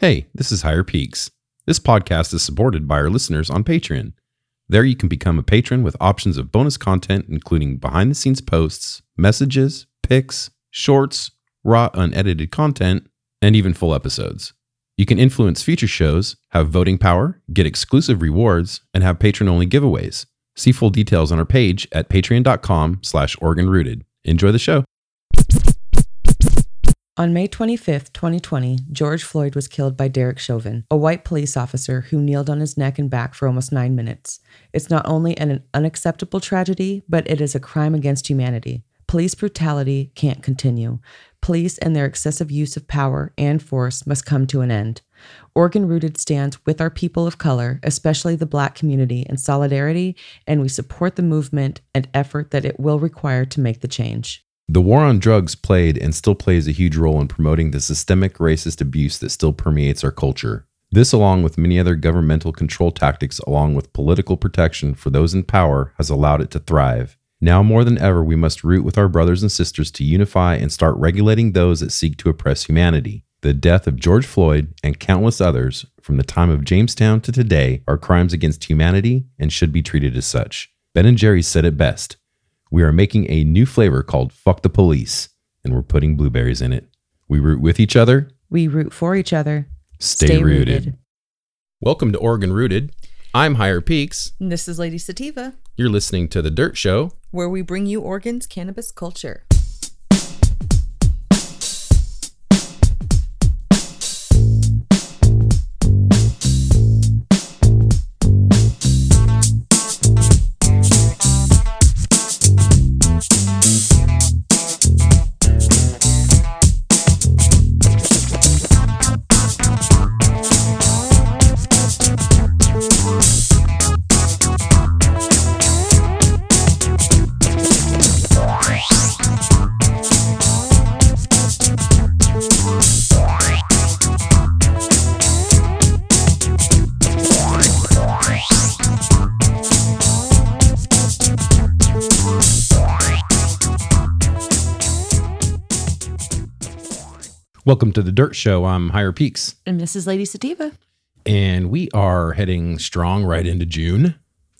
Hey, this is Higher Peaks. This podcast is supported by our listeners on Patreon. There you can become a patron with options of bonus content, including behind the scenes posts, messages, pics, shorts, raw unedited content, and even full episodes. You can influence future shows, have voting power, get exclusive rewards, and have patron only giveaways. See full details on our page at patreon.com slash oregonrooted. Enjoy the show. On May 25, 2020, George Floyd was killed by Derek Chauvin, a white police officer who kneeled on his neck and back for almost nine minutes. It's not only an unacceptable tragedy, but it is a crime against humanity. Police brutality can't continue. Police and their excessive use of power and force must come to an end. Oregon Rooted stands with our people of color, especially the Black community, in solidarity, and we support the movement and effort that it will require to make the change. The war on drugs played and still plays a huge role in promoting the systemic racist abuse that still permeates our culture. This, along with many other governmental control tactics, along with political protection for those in power, has allowed it to thrive. Now more than ever, we must root with our brothers and sisters to unify and start regulating those that seek to oppress humanity. The death of George Floyd and countless others from the time of Jamestown to today are crimes against humanity and should be treated as such. Ben and Jerry said it best. We are making a new flavor called Fuck the Police, and we're putting blueberries in it. We root with each other. We root for each other. Stay, rooted. Welcome to Oregon Rooted. I'm Higher Peaks. And This is Lady Sativa, You're listening to The Dirt Show. where we bring you Oregon's cannabis culture. Welcome to The Dirt Show. I'm Higher Peaks, And this is Lady Sativa. and we are heading strong right into June.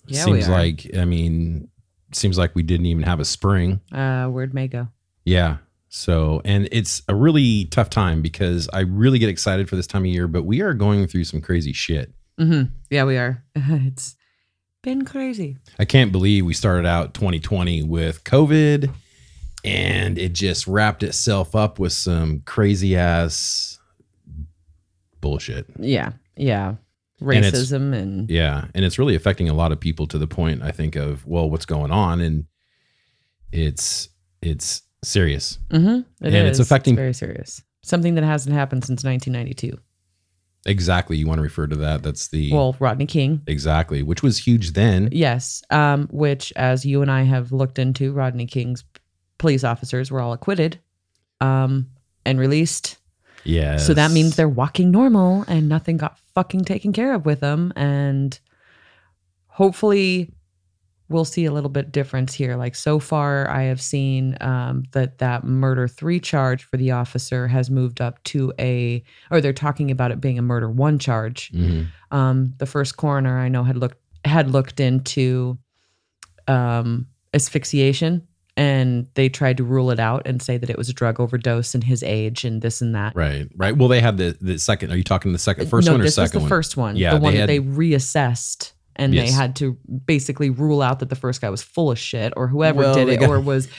Yeah, we seems are. like, I mean, seems like we didn't even have a spring. Uh, word may go. Yeah. So, and it's a really tough time because I really get excited for this time of year, but we are going through some crazy shit. Mm-hmm. Yeah, we are. it's been crazy. I can't believe we started out 2020 with COVID and it just wrapped itself up with some crazy ass bullshit. Yeah, yeah. Racism and, Yeah. And it's really affecting a lot of people to the point I think of, well, what's going on? And it's, it's serious. Mhm, it and it's is. affecting- very serious. Something that hasn't happened since 1992. Exactly. You want to refer to that? That's the, Well, Rodney King. exactly, which was huge then. Yes, um, which, as you and I have looked into, Rodney King's police officers were all acquitted um, and released. Yeah. So that means they're walking normal and nothing got fucking taken care of with them. And hopefully we'll see a little bit difference here. Like so far, I have seen um, that that murder three charge for the officer has moved up to a, or they're talking about it being a murder one charge. Mhm. Um, the first coroner I know had looked had looked into um, asphyxiation, and they tried to rule it out and say that it was a drug overdose and his age and this and that. Right. Right. Well, they had the, the second, are you talking the second, first no, one or this was second the one? first one. Yeah, the one they that had- they reassessed. And they had to basically rule out that the first guy was full of shit or whoever Well, did it got- or was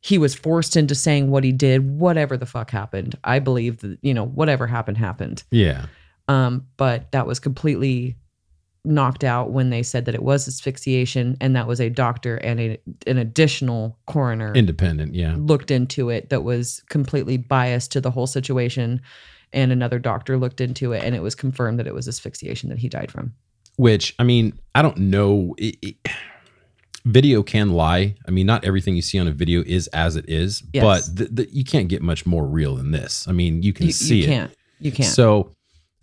he was forced into saying what he did, whatever the fuck happened. I believe that, you know, whatever happened, happened. Yeah. Um, but that was completely knocked out when they said that it was asphyxiation and that was a doctor and a, an additional coroner Independent. Yeah. looked into it that was completely biased to the whole situation and another doctor looked into it and it was confirmed that it was asphyxiation that he died from Which, I mean, I don't know. It, it- video can lie. I mean, not everything you see on a video is as it is, Yes. but the, the, you can't get much more real than this. I mean, you can you, see you it. can't you can't So,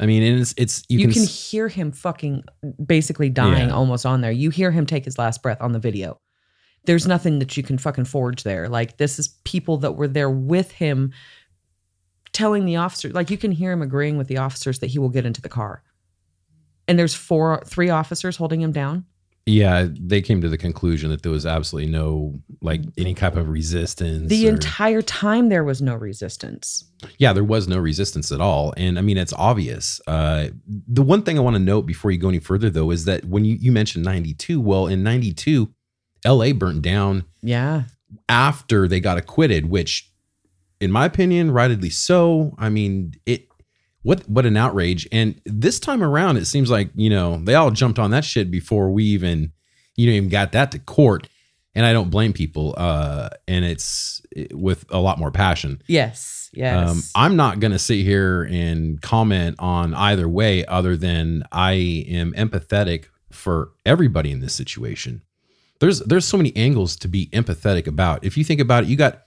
I mean, it's, it's, you, you, can, can, s- hear him fucking basically dying Yeah. almost on there you hear him take his last breath on the video there's nothing that you can fucking forge there like this is people that were there with him telling the officer, like you can hear him agreeing with the officers that he will get into the car. And there's four, three officers holding him down. Yeah, they came to the conclusion that there was absolutely no like any type of resistance. The or- entire time there was no resistance. yeah, there was no resistance at all, and I mean it's obvious. Uh, the one thing I want to note before you go any further, though, is that when you you mentioned '92, well, in '92, L.A. burnt down Yeah. after they got acquitted, which, in my opinion, rightly so. I mean, it what what an outrage! And this time around, it seems like you know they all jumped on that shit before we even you know even got that to court. And I don't blame people. Uh, and it's it- with a lot more passion. Yes. Yes. Um, I'm not going to sit here and comment on either way, other than I am empathetic for everybody in this situation. There's there's so many angles to be empathetic about. If you think about it, you got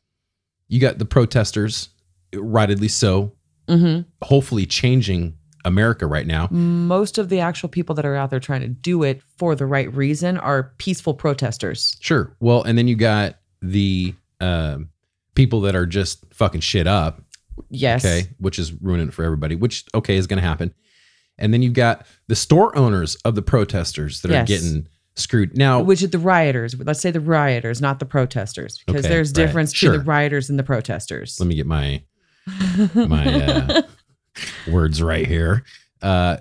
you got the protesters, rightedly so, hmm hopefully changing America right now. Most of the actual people that are out there trying to do it for the right reason are peaceful protesters. Sure. Well, and then you got the um, people that are just fucking shit up. Yes. okay, which is ruining it for everybody, which okay is going to happen. And then you've got the store owners of the protesters that Yes. are getting screwed. Now, Which are the rioters? Let's say the rioters, not the protesters, because Okay, there's right. difference Sure. between the rioters and the protesters. let me get my my uh, words right here. Uh,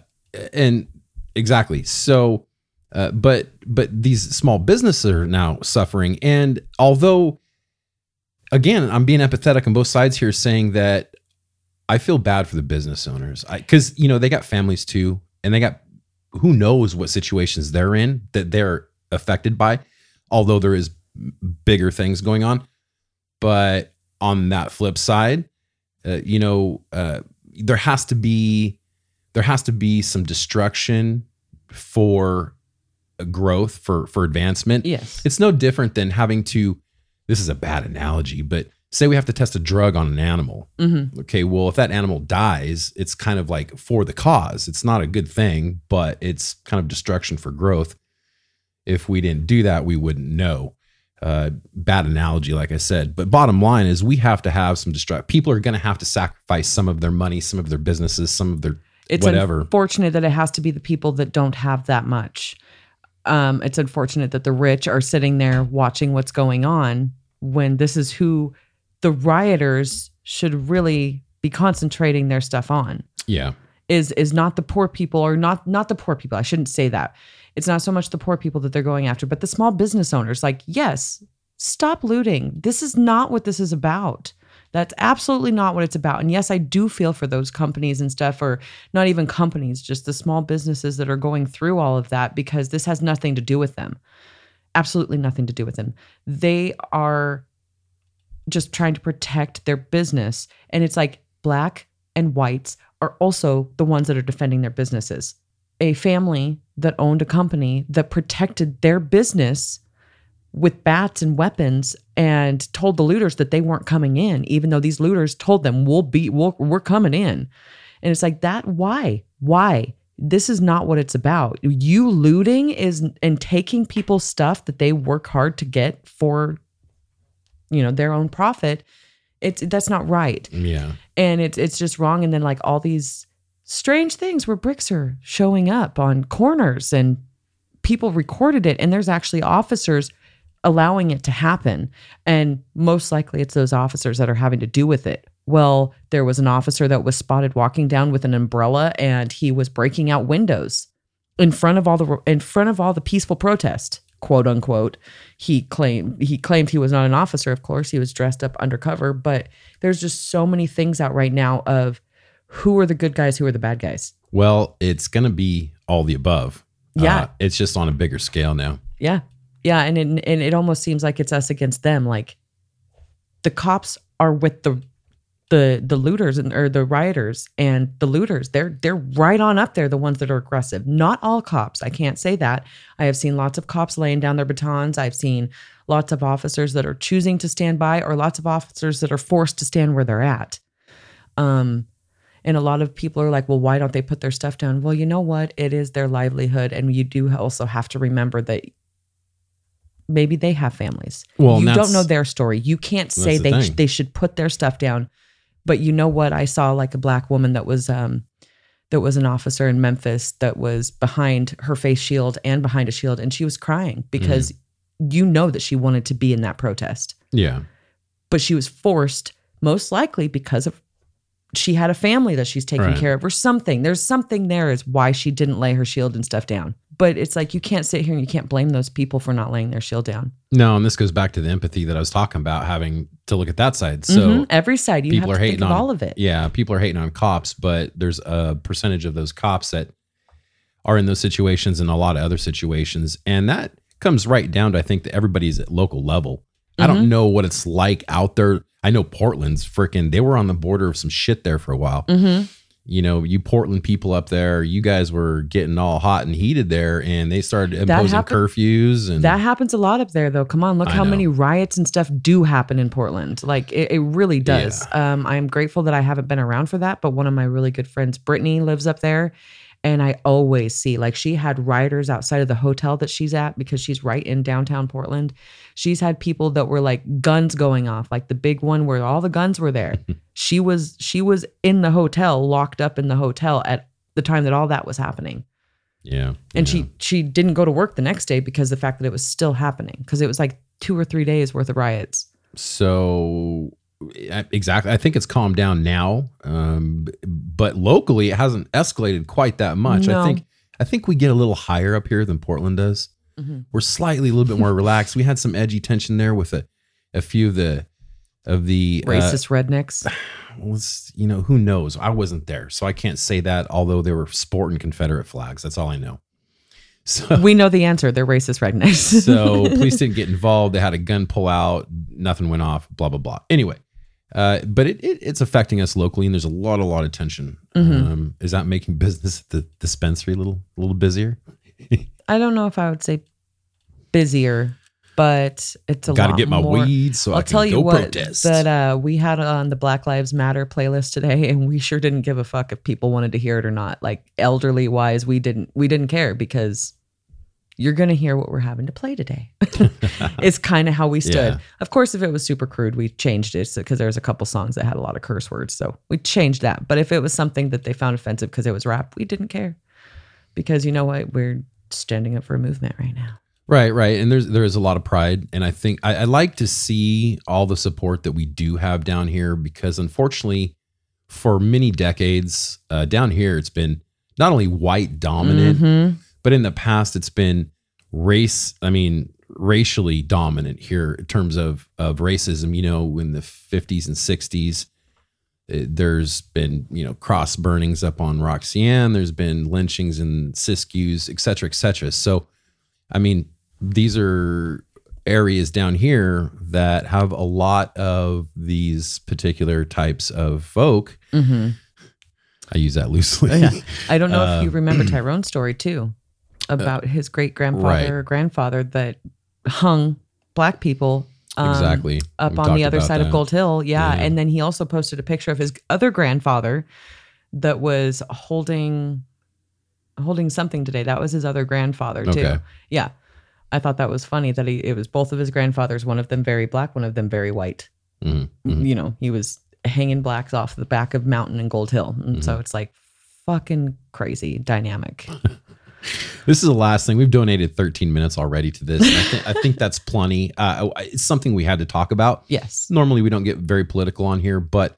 and exactly. So, uh, but but these small businesses are now suffering, and although, again, I'm being empathetic on both sides here, saying that I feel bad for the business owners, because you know they got families too, and they got who knows what situations they're in that they're affected by. Although there is bigger things going on, but on that flip side, uh, you know, uh, there has to be there has to be some destruction for uh, growth for for advancement. yes. It's no different than having to. This is a bad analogy, but say we have to test a drug on an animal. hmm Okay, well, if that animal dies, it's kind of like for the cause. It's not a good thing, but it's kind of destruction for growth. If we didn't do that, we wouldn't know. Uh, bad analogy, like I said. But bottom line is, we have to have some destruct. People are going to have to sacrifice some of their money, some of their businesses, some of their It's whatever. unfortunate that it has to be the people that don't have that much. Um, it's unfortunate that the rich are sitting there watching what's going on when this is who the rioters should really be concentrating their stuff on. yeah, Is is not the poor people or not not the poor people. I shouldn't say that. It's not so much the poor people that they're going after, but the small business owners. Like, yes, stop looting. This is not what this is about. That's absolutely not what it's about. And yes, I do feel for those companies and stuff, or not even companies, just the small businesses that are going through all of that because this has nothing to do with them. Absolutely nothing to do with them. They are just trying to protect their business. And it's like black and whites are also the ones that are defending their businesses. A family that owned a company that protected their business with bats and weapons and told the looters that they weren't coming in, even though these looters told them, we'll be, we'll, we're coming in. And it's like that. Why? Why? This is not what it's about. You looting is and taking people's stuff that they work hard to get for, you know, their own profit. It's that's not right yeah, and it's it's just wrong. And then like all these strange things where bricks are showing up on corners and people recorded it, and there's actually officers allowing it to happen, and most likely it's those officers that are having to do with it. Well, there was an officer that was spotted walking down with an umbrella, and he was breaking out windows in front of all the in front of all the peaceful protest quote unquote he claimed he claimed he was not an officer of course he was dressed up undercover but there's just so many things out right now of who are the good guys who are the bad guys? Well, it's going to be all the above. Yeah. Uh, it's just on a bigger scale now. yeah. Yeah and it, and it almost seems like it's us against them like the cops are with the the the looters and or the rioters and the looters. They're they're right on up there the ones that are aggressive. Not all cops i can't say that. I have seen lots of cops laying down their batons. I've seen lots of officers that are choosing to stand by or lots of officers that are forced to stand where they're at. Um and a lot of people are like well why don't they put their stuff down well you know what it is their livelihood and you do also have to remember that maybe they have families Well, you don't know their story you can't say the they thing. they should put their stuff down But you know what? I saw like a black woman that was um that was an officer in Memphis that was behind her face shield and behind a shield and she was crying because you know that she wanted to be in that protest. Yeah. But she was forced most likely because of she had a family that she's taking Right. care of or something. There's something there is why she didn't lay her shield and stuff down. But it's like you can't sit here and you can't blame those people for not laying their shield down. No, and this goes back to the empathy that I was talking about, having to look at that side. So Mhm. every side you people have are hating on all of it. Yeah, people are hating on cops, but there's a percentage of those cops that are in those situations and a lot of other situations, and that comes right down to I think that everybody's at local level. I Mm-hmm. don't know what it's like out there. I know Portland's freaking. They were on the border of some shit there for a while. Mm-hmm. You know, you Portland people up there, you guys were getting all hot and heated there, and they started imposing happened- curfews and That happens a lot up there, though. Come on, look I how know. many riots and stuff do happen in Portland. Like it, it really does. Um, I'm grateful that I haven't been around for that, but one of my really good friends, Brittany, lives up there, and I always see like she had rioters outside of the hotel that she's at because she's right in downtown Portland. She's had people that were like guns going off, like the big one where all the guns were there. she was she was in the hotel, locked up in the hotel at the time that all that was happening yeah, and yeah. she she didn't go to work the next day because the fact that it was still happening because it was like two or three days worth of riots So exactly, I think it's calmed down now, um, but locally it hasn't escalated quite that much. No. I think I think we get a little higher up here than Portland does. Mhm. We're slightly a little bit more relaxed. We had some edgy tension there with a a few of the of the uh, racist rednecks. was you know who knows? I wasn't there so i can't say that although they were sporting confederate flags. That's all i know. So we know the answer. They're racist rednecks. So police didn't get involved. They had a gun pull out. Nothing went off. Blah blah blah. Anyway uh, but it, it it's affecting us locally and there's a lot a lot of tension Mhm. um, is that making business at the dispensary a little a little busier i don't know if i would say busier but it's a gotta lot get my more. weeds so i I'll can tell you go what protest that uh, we had on the Black Lives Matter playlist today, and we sure didn't give a fuck if people wanted to hear it or not. Like elderly wise, we didn't we didn't care because you're gonna hear what we're having to play today. it's kind of how we stood. Yeah. Of course, if it was super crude, we changed it because there was a couple songs that had a lot of curse words, so we changed that. But if it was something that they found offensive because it was rap, we didn't care because you know what, we're standing up for a movement right now. Right, right, and there's there is a lot of pride, and I think I, I like to see all the support that we do have down here because unfortunately, for many decades uh, down here, it's been not only white dominant, Mhm. But in the past it's been race. I mean, racially dominant here in terms of of racism. You know, in the 50s and 60s, eh, there's been you know cross burnings up on Roxy Ann. There's been lynchings in Siskiyous, et cetera, et cetera. So, I mean, these are areas down here that have a lot of these particular types of folk. Mhm. I use that loosely. Oh, yeah. I don't know Uh, if you remember Tyrone's story too about his great grandfather right. or grandfather that hung black people um, exactly. up We on the other side that. of Gold Hill. Yeah. Yeah. And then he also posted a picture of his other grandfather that was holding holding something today. That was his other grandfather too. Okay. Yeah. I thought that was funny that he it was both of his grandfathers, one of them very black, one of them very white. Mhm, mhm. You know, he was hanging blacks off the back of Mountain and Gold Hill. And Mm-hmm. so it's like fucking crazy dynamic. This is the last thing. We've donated 13 minutes already to this. I, think, I think that's plenty. Uh, it's something we had to talk about. Yes. Normally, we don't get very political on here, but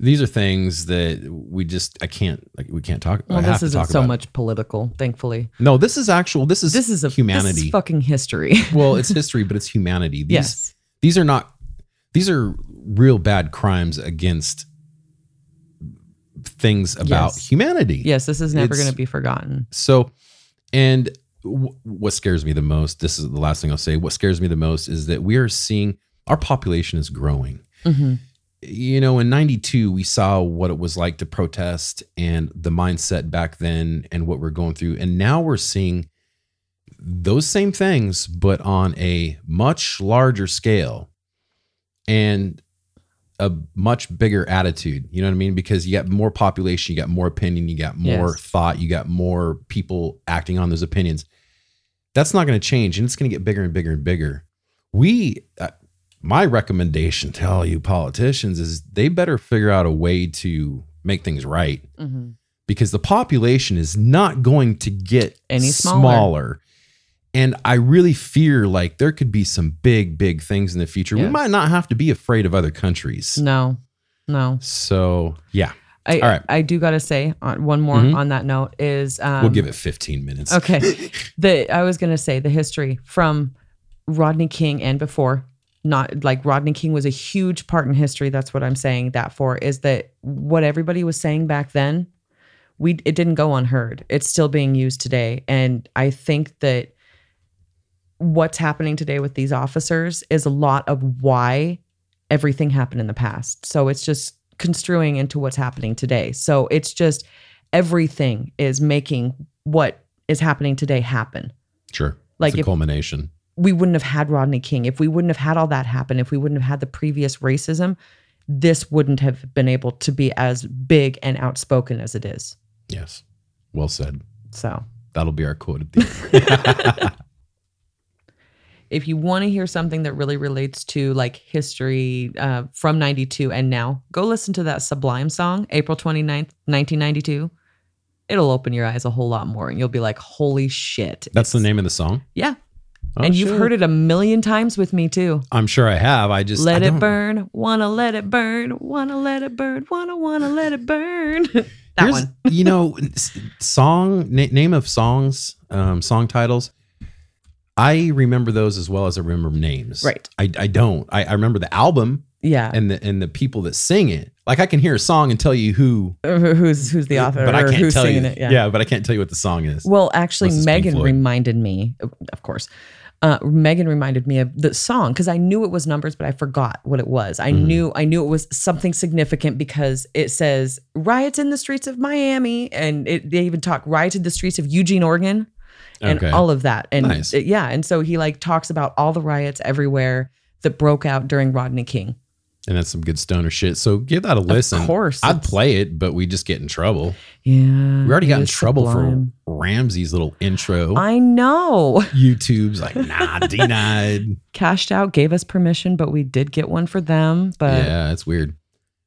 these are things that we just I can't like we can't talk. Well, this isn't so much political, thankfully. No, this is actual. This is This is a humanity. This is fucking history. well, it's history, but it's humanity. These yes. these are not. These are real bad crimes against things about Yes. humanity. Yes, this is never going to be forgotten. So, and w- what scares me the most, this is the last thing I'll say. What scares me the most is that we are seeing our population is growing. hmm You know, in 92, we saw what it was like to protest and the mindset back then and what we're going through. And now we're seeing those same things, but on a much larger scale and a much bigger attitude. You know what I mean? Because you got more population, you got more opinion, you got more Yes. thought, you got more people acting on those opinions. That's not going to change and it's going to get bigger and bigger and bigger. We, uh, my recommendation to all you politicians is they better figure out a way to make things right Mhm. because the population is not going to get Any smaller. smaller. And I really fear like there could be some big, big things in the future. We might not have to be afraid of other countries. No, no. So yeah, I, All right. I do got to say on, one more Mhm. on that note is um, we'll give it 15 minutes. Okay. the I was gonna say the history from Rodney King and before. Not like Rodney King was a huge part in history. That's what I'm saying that for is that what everybody was saying back then, we it didn't go unheard. It's still being used today. And I think that what's happening today with these officers is a lot of why everything happened in the past. So it's just construing into what's happening today. So it's just everything is making what is happening today happen. Sure. Like it's a culmination. We wouldn't have had Rodney King if we wouldn't have had all that happen, if we wouldn't have had the previous racism, this wouldn't have been able to be as big and outspoken as it is. Yes. Well said. So, That'll be our quote at the end. if you want to hear something that really relates to like history uh, from 92 and now, go listen to that Sublime song, April 29th, 1992. It'll open your eyes a whole lot more and you'll be like, holy shit. That's the name of the song. Yeah. Oh, and you've shit. heard it a million times with me too. I'm sure I have. I just Let I it burn, wanna let it burn, wanna let it burn, wanna wanna let it burn. that Here's- one. you know, song na- name of songs, um, song titles. I remember those as well as I remember names. Right. I, I don't. I, I remember the album Yeah. and the and the people that sing it. Like I can hear a song and tell you who, Uh, who's who's the author but I can't who's tell you. it? Yeah. but I can't tell you what the song is. Well, actually, Unless it's Pink Megan reminded me, of course. Uh, Megan reminded me of the song because I knew it was numbers, but I forgot what it was. I Mhm. knew I knew it was something significant because it says riots in the streets of Miami, and it, they even talk riots in the streets of Eugene, Oregon, and Okay. all of that. And Nice. yeah, and so he like talks about all the riots everywhere that broke out during Rodney King. and that's some good stoner shit. So give that a listen. Of course, I'd play it, but we just get in trouble. Yeah, We already got in trouble sublime. for Ramsey's little intro. I know. YouTube's like, nah, denied. Cashed out, gave us permission, but we did get one for them. But yeah, it's weird.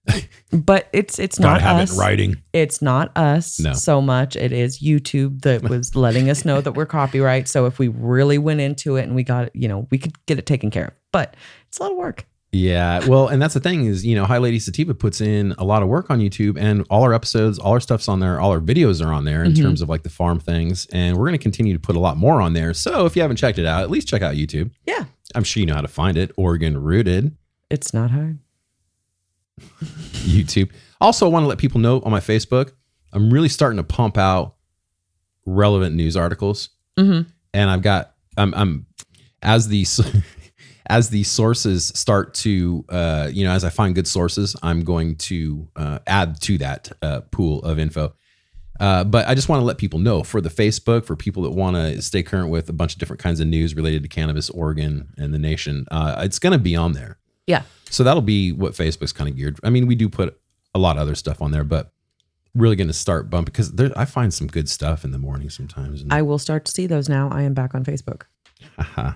but it's it's Gotta not have us. it in writing. It's not us No. so much. It is YouTube that was letting us know that we're copyright. So if we really went into it and we got it, you know, we could get it taken care of. But it's a lot of work. Yeah, well, and that's the thing is, you know, High Lady Sativa puts in a lot of work on YouTube, and all our episodes, all our stuff's on there, all our videos are on there in Mhm. terms of like the farm things, and we're going to continue to put a lot more on there. So if you haven't checked it out, at least check out YouTube. Yeah. I'm sure you know how to find it. Oregon Rooted It's not hard. YouTube. Also, I want to let people know on my Facebook, I'm really starting to pump out relevant news articles. Mm-hmm. and I've got I'm I'm as these as these sources start to uh, you know as I find good sources, I'm going to uh, add to that uh, pool of info. Uh, but I just want to let people know for the Facebook, for people that want to stay current with a bunch of different kinds of news related to cannabis, Oregon, and the nation, uh, it's going to be on there. Yeah. So that'll be what Facebook's kind of geared. I mean, we do put a lot of other stuff on there, but really going to start bumping because there, I find some good stuff in the morning sometimes. I will start to see those now. I am back on Facebook. Haha.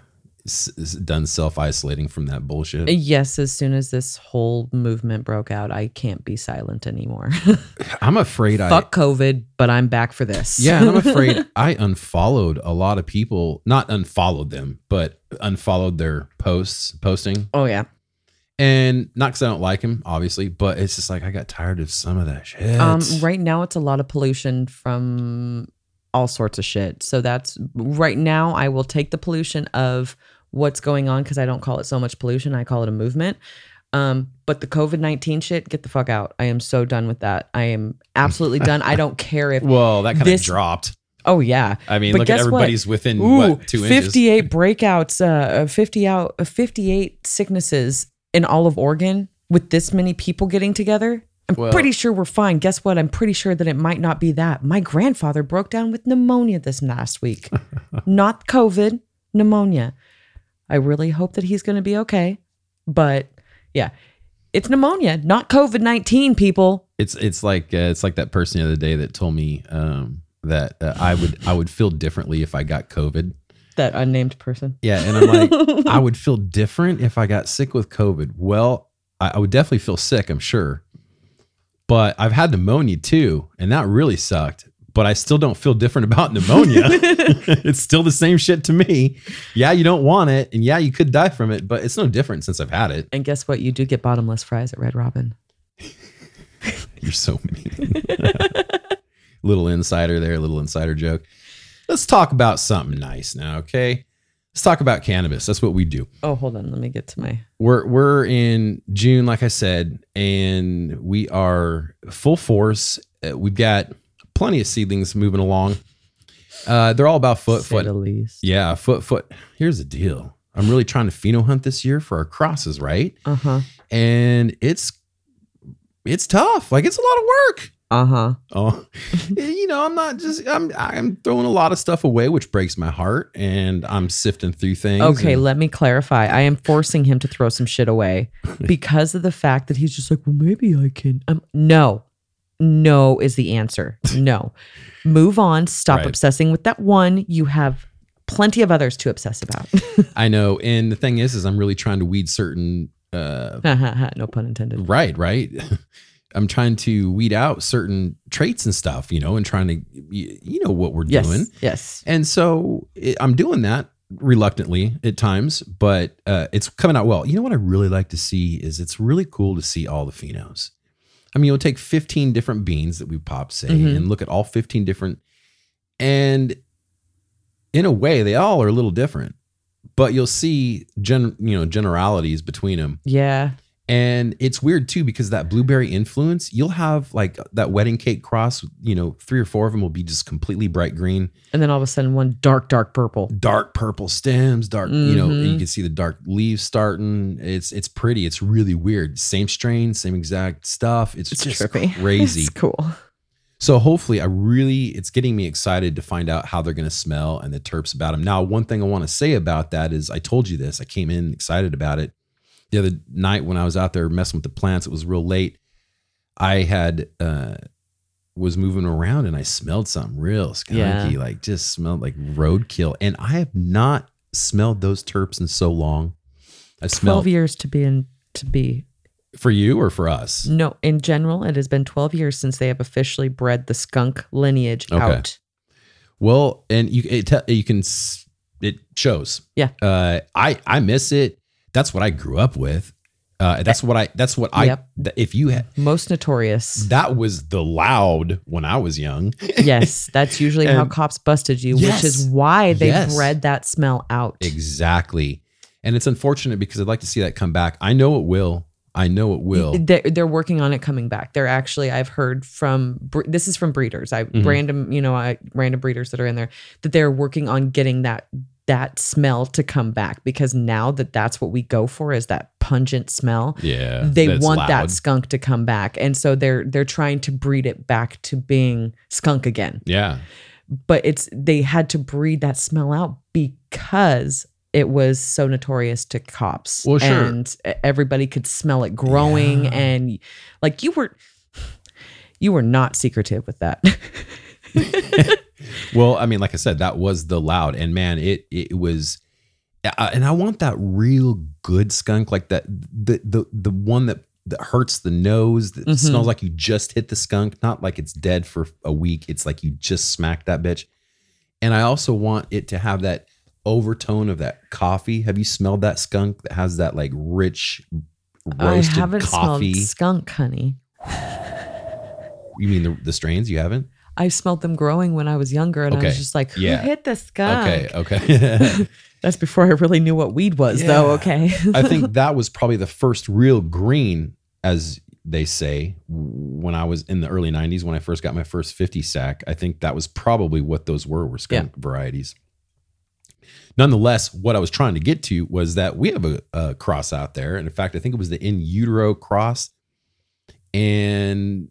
S- done self isolating from that bullshit. Uh, yes, as soon as this whole movement broke out, I can't be silent anymore. I'm afraid I. Fuck COVID, but I'm back for this. Yeah, and I'm afraid I unfollowed a lot of people. Not unfollowed them, but unfollowed their posts, posting. oh yeah. And not because I don't like him, obviously, but it's just like I got tired of some of that shit. Um, right now, it's a lot of pollution from all sorts of shit. So that's right now. I will take the pollution of what's going on because I don't call it so much pollution. I call it a movement. Um, but the COVID nineteen shit, get the fuck out. I am so done with that. I am absolutely done. I don't care if. Well, that kind of dropped. Oh yeah. I mean, But look at guess what? everybody's within Ooh, what two inches. 58 breakouts, uh, 50 out, uh, 58 sicknesses in all of Oregon with this many people getting together. I'm Well- pretty sure we're fine. Guess what? I'm pretty sure that it might not be that. My grandfather broke down with pneumonia this last week. not COVID, pneumonia. I really hope that he's going to be okay. But yeah, it's pneumonia, not COVID 19, people. It's it's like uh, it's like that person the other day that told me um, that uh, I would I would feel differently if I got COVID. That unnamed person. Yeah, and I'm like, I would feel different if I got sick with COVID. Well, I, I would definitely feel sick, I'm sure. But I've had pneumonia too, and that really sucked. But I still don't feel different about pneumonia. it's still the same shit to me. Yeah, you don't want it, and yeah, you could die from it, but it's no different since I've had it. And guess what? You do get bottomless fries at Red Robin. You're so mean. little insider there, little insider joke. Let's talk about something nice now, okay? Let's talk about cannabis. That's what we do. Oh, hold on. Let me get to my. We're we're in June, like I said, and we are full force. Uh, we've got plenty of seedlings moving along. Uh, they're all about foot foot. At least. Yeah, foot foot. Here's the deal. I'm really trying to pheno hunt this year for our crosses, right? Uh huh. And it's it's tough. Like it's a lot of work. Uh huh. Oh, you know, I'm not just I'm I'm throwing a lot of stuff away, which breaks my heart, and I'm sifting through things. Okay, and- let me clarify. I am forcing him to throw some shit away because of the fact that he's just like, well, maybe I can. Um, no, no is the answer. No, move on. Stop Right. obsessing with that one. You have plenty of others to obsess about. I know, and the thing is, is I'm really trying to weed certain. uh no pun intended. Right, right. I'm trying to weed out certain traits and stuff, you know, and trying to, you know, what we're Yes. doing. Yes. And so it, I'm doing that reluctantly at times, but uh, it's coming out well. You know what I really like to see is it's really cool to see all the phenos. I mean, you'll take 15 different beans that we pop, say, Mhm. and look at all 15 different, and in a way, they all are a little different, but you'll see gen, you know, generalities between them. Yeah. And it's weird too because that blueberry influence, you'll have like that wedding cake cross, you know, three or four of them will be just completely bright green And then all of a sudden, one dark, dark purple. dark purple stems, dark, you know, you mm-hmm. can see the dark leaves starting. It's it's pretty. It's really weird. Same strain, same exact stuff. It's, It's just trippy. crazy. It's cool. so hopefully I really it's getting me excited to find out how they're going to smell and the terps about them. Now, one thing I want to say about that is I told you this. I came in excited about it. The other night when I was out there messing with the plants, it was real late. I had uh was moving around and I smelled something real skunky, Yeah. like just smelled like roadkill. And I have not smelled those terps in so long. I smelled Twelve years to be in to be for you or for us. No, in general, it has been 12 years since they have officially bred the skunk lineage Okay. out. Well, and you it te- you can s- it shows. Yeah. Uh, I I miss it. That's what I grew up with. Uh, that's what I. That's what I. Yep. If you had Most notorious. that was the loud when I was young. yes, that's usually how cops busted you, Yes. which is why they Yes. bred that smell out. Exactly. And it's unfortunate because I'd like to see that come back. I know it will. I know it will. They're, they're working on it coming back. They're actually, I've heard from, this is from breeders, I Mhm. random, you know, I, random breeders that are in there, that they're working on getting that that smell to come back because now that that's what we go for is that pungent smell Yeah. they want that skunk to come back and so they're they're trying to breed it back to being skunk again Yeah. but it's they had to breed that smell out because it was so notorious to cops Well, sure. and everybody could smell it growing Yeah. and like you were you were not secretive with that Well, I mean, like I said, that was the loud, and man, it it was, uh, and I want that real good skunk, like that the the the one that that hurts the nose, that Mhm. smells like you just hit the skunk, not like it's dead for a week. It's like you just smacked that bitch. And I also want it to have that overtone of that coffee. Have you smelled that skunk that has that like rich roasted i haven't coffee? smelled skunk honey you mean the, the strains? You haven't? I smelled them growing when i was younger and i was just like who Yeah. hit the skunk Okay, okay. That's before I really knew what weed was, though. Okay. I think that was probably the first real green, as they say, when I was in the early 90s, when I first got my first 50 sack. I think that was probably what those were, were skunk varieties. Nonetheless, what I was trying to get to was that we have a, a cross out there. And in fact, I think it was the in utero cross. And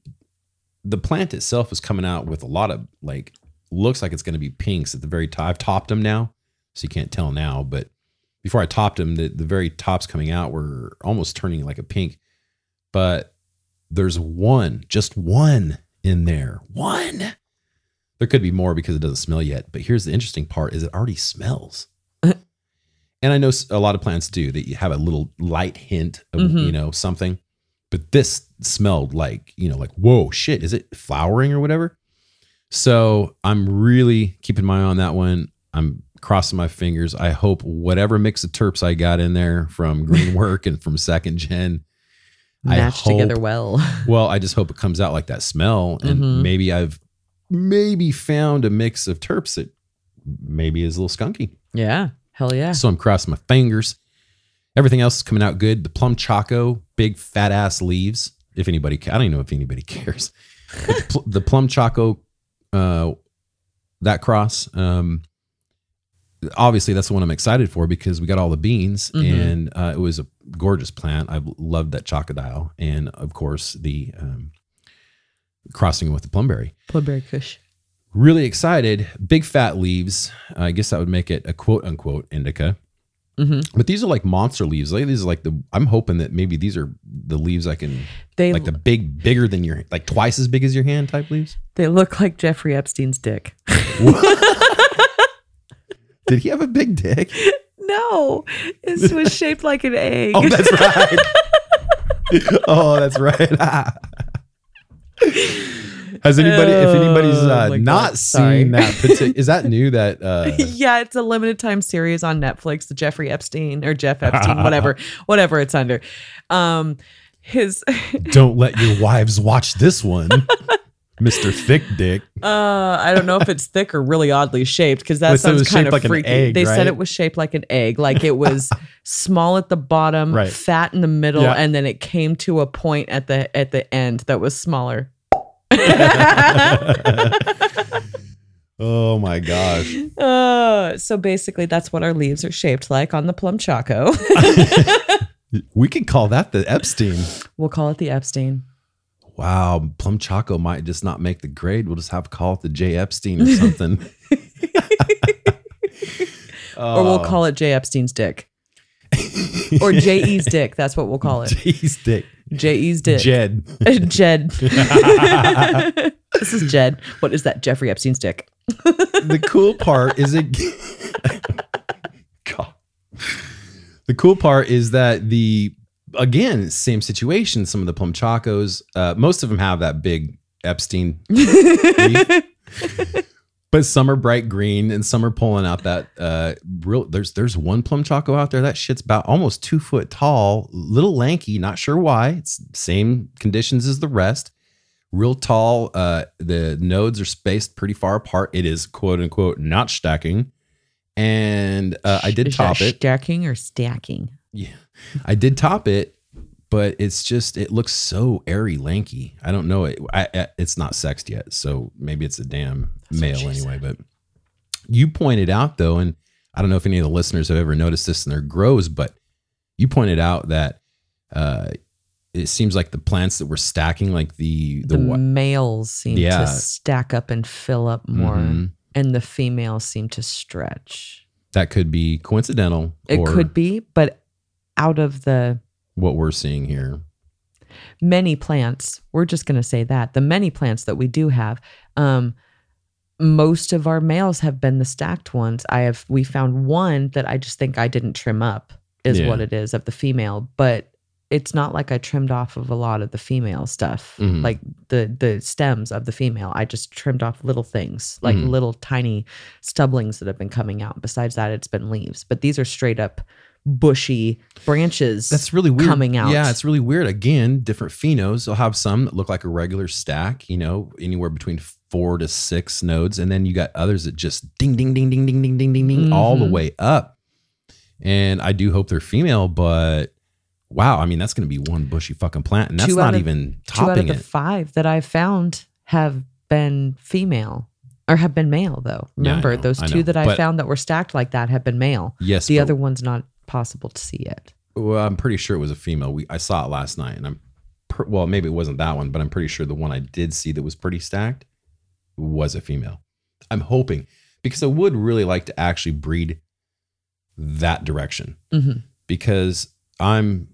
the plant itself is coming out with a lot of like, looks like it's going to be pinks at the very top. I've topped them now, so you can't tell now, but before I topped them, the, the very tops coming out were almost turning like a pink. But there's one, just one in there. One. There could be more because it doesn't smell yet. But here's the interesting part is it already smells. and I know a lot of plants do that you have a little light hint of Mhm. you know something, but this smelled like you know like whoa shit is it flowering or whatever. So I'm really keeping my eye on that one. I'm crossing my fingers. I hope whatever mix of terps I got in there from Green Work and from Second Gen, Match together well. well, I just hope it comes out like that smell, and Mhm. maybe I've maybe found a mix of terps that maybe is a little skunky. yeah. Hell yeah. So I'm crossing my fingers. Everything else is coming out good. The plum choco, big fat ass leaves. If anybody, I don't even know if anybody cares. The, pl- the plum choco, uh, that cross, um, obviously that's the one I'm excited for because we got all the beans Mhm. and uh, it was a gorgeous plant. I loved that chocodile, and of course the um, crossing with the plumberry Plumberry Kush. really excited. Big fat leaves. I guess that would make it a quote unquote indica. Hmm But these are like monster leaves. Like these are like the. I'm hoping that maybe these are the leaves I can They like the big, bigger than your like twice as big as your hand type leaves. they look like Jeffrey Epstein's dick. Did he have a big dick? no, this was shaped like an egg. Oh, that's right. oh, that's right. Has anybody, if anybody's Oh, uh, my not God. Seen that, partic- is that new? That uh, yeah, it's a limited time series on Netflix, the Jeffrey Epstein or Jeff Epstein, whatever, whatever it's under. Um, his don't let your wives watch this one, Mister Thick Dick. uh, I don't know if it's thick or really oddly shaped because that They said it sounds kind of like an freaky. egg, they said it was shaped like an egg, like it was small at the bottom, Right. fat in the middle, Yeah. and then it came to a point at the at the end that was smaller. oh my gosh. Uh, so basically, that's what our leaves are shaped like on the plum choco. We could call that the Epstein. we'll call it the Epstein. Wow, plum choco might just not make the grade. We'll just have to call it the J Epstein or something. or we'll call it J Epstein's dick, or J E's dick. That's what we'll call it. J's dick. J E's dick. Jed. Jed. this is Jed. What is that? Jeffrey Epstein's dick. the cool part is it. God. The cool part is that the again same situation. Some of the plum chocos, uh, most of them have that big Epstein. But some are bright green and some are pulling out that uh real there's there's one plum choco out there that shit's about almost two foot tall little lanky not sure why. It's same conditions as the rest. Real tall uh the nodes are spaced pretty far apart. It is quote unquote not stacking. And uh, i did Is top it. Stacking or stacking? yeah. I did top it but it's just it looks so airy lanky i don't know it I, it's not sexed yet so maybe it's a damn what male anyway but you pointed out though and i don't know if any of the listeners have ever noticed this in their grows but you pointed out that uh it seems like the plants that were stacking like the the, The, males seem Yeah. to stack up and fill up more, Mhm. and the females seem to stretch. that could be coincidental It or could be, but out of the what we're seeing here many plants, we're just going to say that the many plants that we do have, um, most of our males have been the stacked ones. I have, we found one that I just think I didn't trim up, is Yeah. what it is of the female, but it's not like I trimmed off of a lot of the female stuff, Mhm. like the the stems of the female. I just trimmed off little things, like Mhm. little tiny stubblings that have been coming out. Besides that, it's been leaves. But these are straight up bushy branches. That's really weird. coming out. Yeah, it's really weird. Again, different phenos. They'll have some that look like a regular stack, you know, anywhere between four to six nodes. And then you got others that just ding, ding, ding, ding, ding, ding, ding, ding, ding, all the Mhm. way up. And I do hope they're female, but wow, I mean, that's going to be one bushy fucking plant. And that's Two not of- even two out of topping the it. five that I've found have been female or have been male though. Yeah, Remember know, those two that I But- found that were stacked like that have been male. Yes. The other one's not possible to see it. Well, I'm pretty sure it was a female. We I saw it last night, and I'm per, well, maybe it wasn't that one, but I'm pretty sure the one I did see that was pretty stacked was a female. I'm hoping because I would really like to actually breed that direction Mhm. because I'm,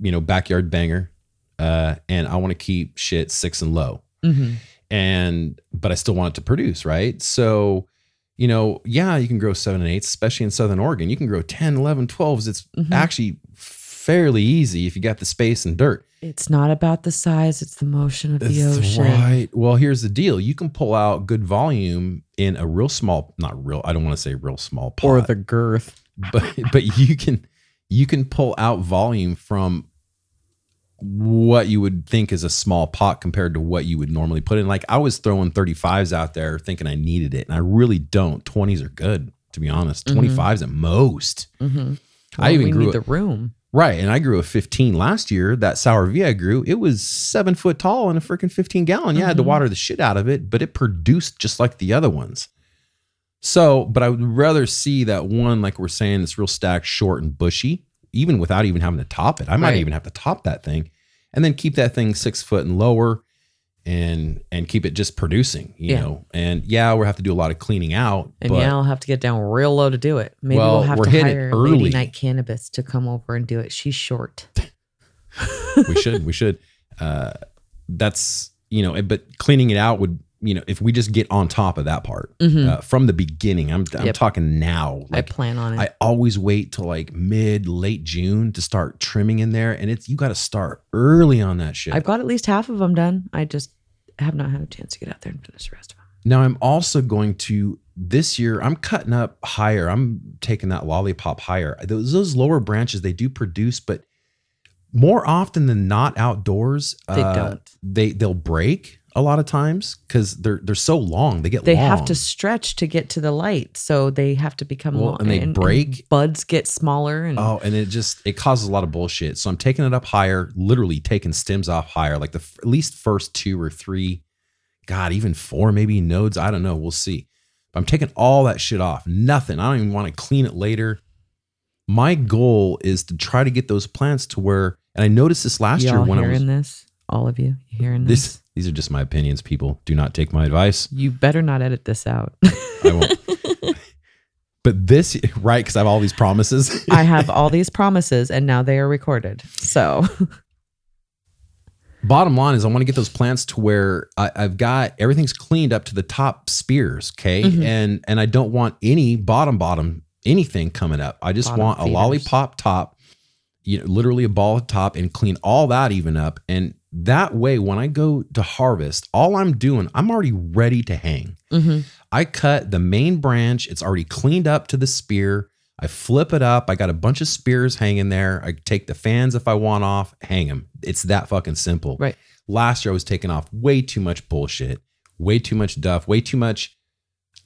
you know, backyard banger, uh, and I want to keep shit six and low Mm-hmm. and but I still want it to produce, right? So, you know, yeah, you can grow seven and eights, especially in Southern Oregon. You can grow 10, 11, 12s. It's Mhm. actually fairly easy if you got the space and dirt. It's not about the size, it's the motion of the ocean. Right. Well, here's the deal. You can pull out good volume in a real small, not real, I don't want to say real small pot, Or the girth. but but you can you can pull out volume from what you would think is a small pot compared to what you would normally put in. Like I was throwing 35s out there thinking I needed it, and I really don't. 20s are good, to be honest. Mhm. 25s at most. Mm-hmm. I even we grew need a- the room. Right. And I grew a 15 last year. That sour V I grew, it was seven foot tall and a freaking 15 gallon. Yeah, I had to Mhm. water the shit out of it, but it produced just like the other ones. So, but I would rather see that one, like we're saying, it's real stacked, short, and bushy, even without even having to top it. I might Right. even have to top that thing and then keep that thing six foot and lower and and keep it just producing, you Yeah. know. And yeah, we'll have to do a lot of cleaning out. And but yeah, I'll have to get down real low to do it. Maybe Well, we'll have we're to hire early. Lady Night Cannabis to come over and do it. She's short. we should we should uh that's you know but cleaning it out would you know if we just get on top of that part Mhm. uh, from the beginning i'm i'm Yep. talking now I plan on it. I always wait till like mid late june to start trimming in there and it's you got to start early on that shit I've got at least half of them done. I just have not had a chance to get out there and finish the rest of them. now i'm also going to this year i'm cutting up higher i'm taking that lollipop higher those, those lower branches they do produce but more often than not outdoors They uh, don't. they they'll break a lot of times because they're they're so long they get They long. have to stretch to get to the light, so they have to become Well, long. and they break. buds get smaller, and oh and it just it causes a lot of bullshit so i'm taking it up higher literally taking stems off higher like the f- at least first two or three god even four maybe nodes i don't know we'll see but i'm taking all that shit off nothing i don't even want to clean it later my goal is to try to get those plants to where and i noticed this last y'all year when i was this, all of you, you hearing this? this these are just my opinions people do not take my advice You better not edit this out. I won't. but this, right? Because I have all these promises. I have all these promises, and now they are recorded. So Bottom line is, I want to get those plants to where I, I've got everything's cleaned up to the top spears, okay, Mhm. and and I don't want any bottom bottom anything coming up. I just Bottom want a lollipop top, you know, literally a ball top, and clean all that even up. And that way, when I go to harvest, all I'm doing, I'm already ready to hang. mhm. I cut the main branch. It's already cleaned up to the spear. I flip it up. I got a bunch of spears hanging there. I take the fans if I want off, hang them. It's that fucking simple. Right. Last year I was taking off way too much bullshit, way too much duff, way too much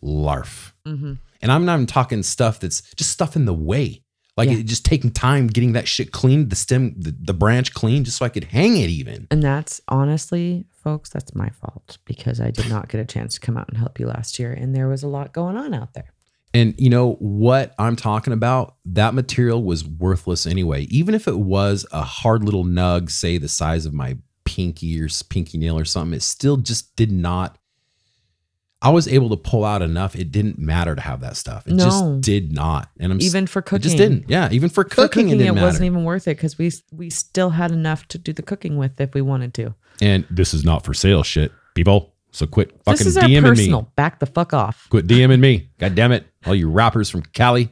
larf. Mhm. And I'm not even talking stuff that's just stuff in the way. Like Yeah. it just taking time getting that shit cleaned, the stem, the, the branch clean, just so I could hang it even. and that's honestly, folks, that's my fault because I did not get a chance to come out and help you last year, and there was a lot going on out there. And you know what I'm talking about? That material was worthless anyway. Even if it was a hard little nug, say the size of my pinky or pinky nail or something, it still just did not. I was able to pull out enough. It didn't matter to have that stuff. It No. just did not. And I'm Even for cooking, it just didn't. Yeah, even for For cooking, cooking, it it, wasn't even worth it because we we still had enough to do the cooking with if we wanted to. and this is not for sale, shit, people. So quit fucking this is our DMing personal. me. Back the fuck off. Quit DMing me. God damn it! All you rappers from Cali,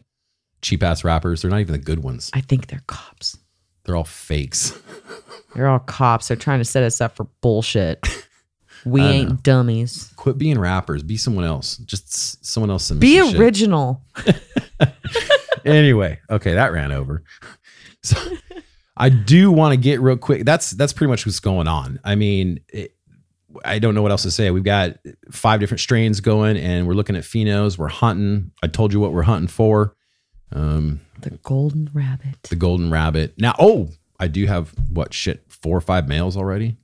cheap ass rappers. They're not even the good ones. I think they're cops. They're all fakes. They're all cops. They're trying to set us up for bullshit. We ain't know. dummies. quit being rappers. Be someone else. Just someone else. Be original. Anyway, okay, that ran over. So I do want to get real quick. That's that's pretty much what's going on. I mean, it, I don't know what else to say. We've got five different strains going, and we're looking at phenos. We're hunting. I told you what we're hunting for. Um, The golden rabbit. the golden rabbit. Now, oh, I do have what shit four or five males already.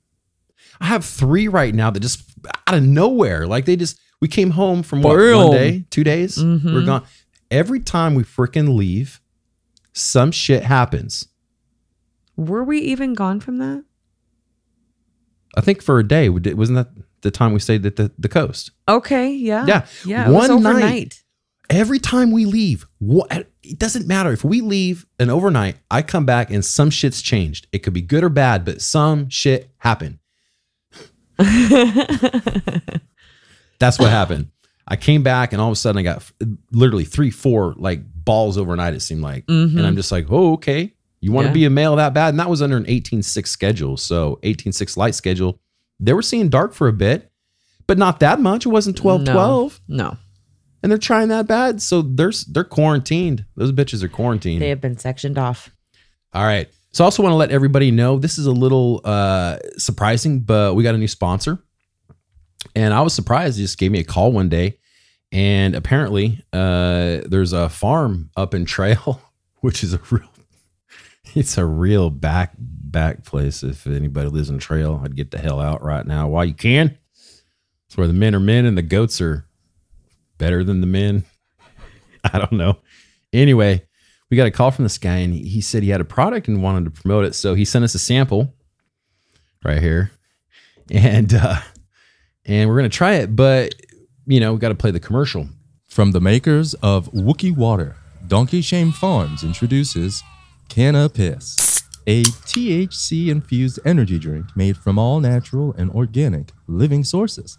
I have three right now that just out of nowhere, like they just we came home from what one day, two days, Mhm. we're gone. Every time we freaking leave, some shit happens. Were we even gone from that? I think for a day, we did, wasn't that the time we stayed at the, the coast? Okay, yeah. Yeah, Yeah, it was one night. Every time we leave, what it doesn't matter if we leave an overnight. I come back and some shit's changed. It could be good or bad, but some shit happened. That's what happened. I came back and all of a sudden I got f- literally three, four like balls overnight. It seemed like, Mhm. and I'm just like, oh, okay. You want to Yeah. be a male that bad? And that was under an 18.6 schedule. So 18.6 light schedule. They were seeing dark for a bit, but not that much. It wasn't 12 No. 12. No, And they're trying that bad. So they're, they're quarantined. Those bitches are quarantined. they have been sectioned off. All right. So I also want to let everybody know this is a little uh, surprising, but we got a new sponsor. And I was surprised. He just gave me a call one day. And apparently, uh, there's a farm up in Trail, which is a real it's a real back back place. If anybody lives in Trail, I'd get the hell out right now while you can. It's where the men are men and the goats are better than the men. I don't know. Anyway, we got a call from this guy and he said he had a product and wanted to promote it. So he sent us a sample right here. And uh and we're gonna try it, but you know, we gotta play the commercial. From the makers of Wookie Water, Donkey Shame Farms introduces Canna Piss, a THC infused energy drink made from all natural and organic living sources.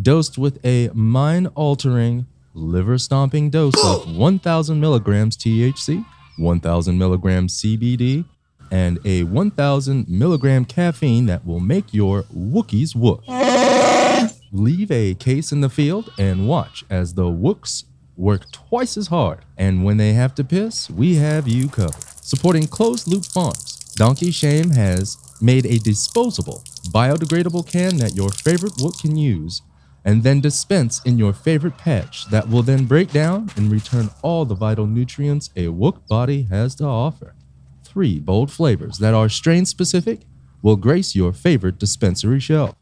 Dosed with a mind altering, liver stomping dose of 1,000 milligrams THC, 1,000 milligrams CBD, and a 1,000 milligram caffeine that will make your Wookiees wook. Leave a case in the field and watch as the Wooks work twice as hard. And when they have to piss, we have you covered. Supporting closed loop farms, Donkey Shame has made a disposable, biodegradable can that your favorite Wook can use and then dispense in your favorite patch that will then break down and return all the vital nutrients a Wook body has to offer. Three bold flavors that are strain specific will grace your favorite dispensary shelf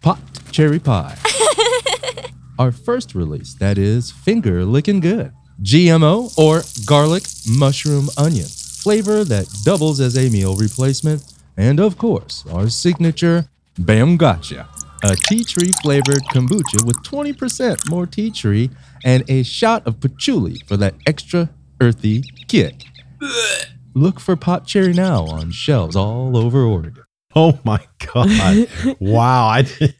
popped cherry pie. Our first release, that is finger licking good. GMO or garlic mushroom onion, flavor that doubles as a meal replacement. And of course, our signature Bam Gotcha, a tea tree flavored kombucha with 20% more tea tree and a shot of patchouli for that extra earthy kick. Look for Pop Cherry now on shelves all over Oregon. Oh my god! wow, I did.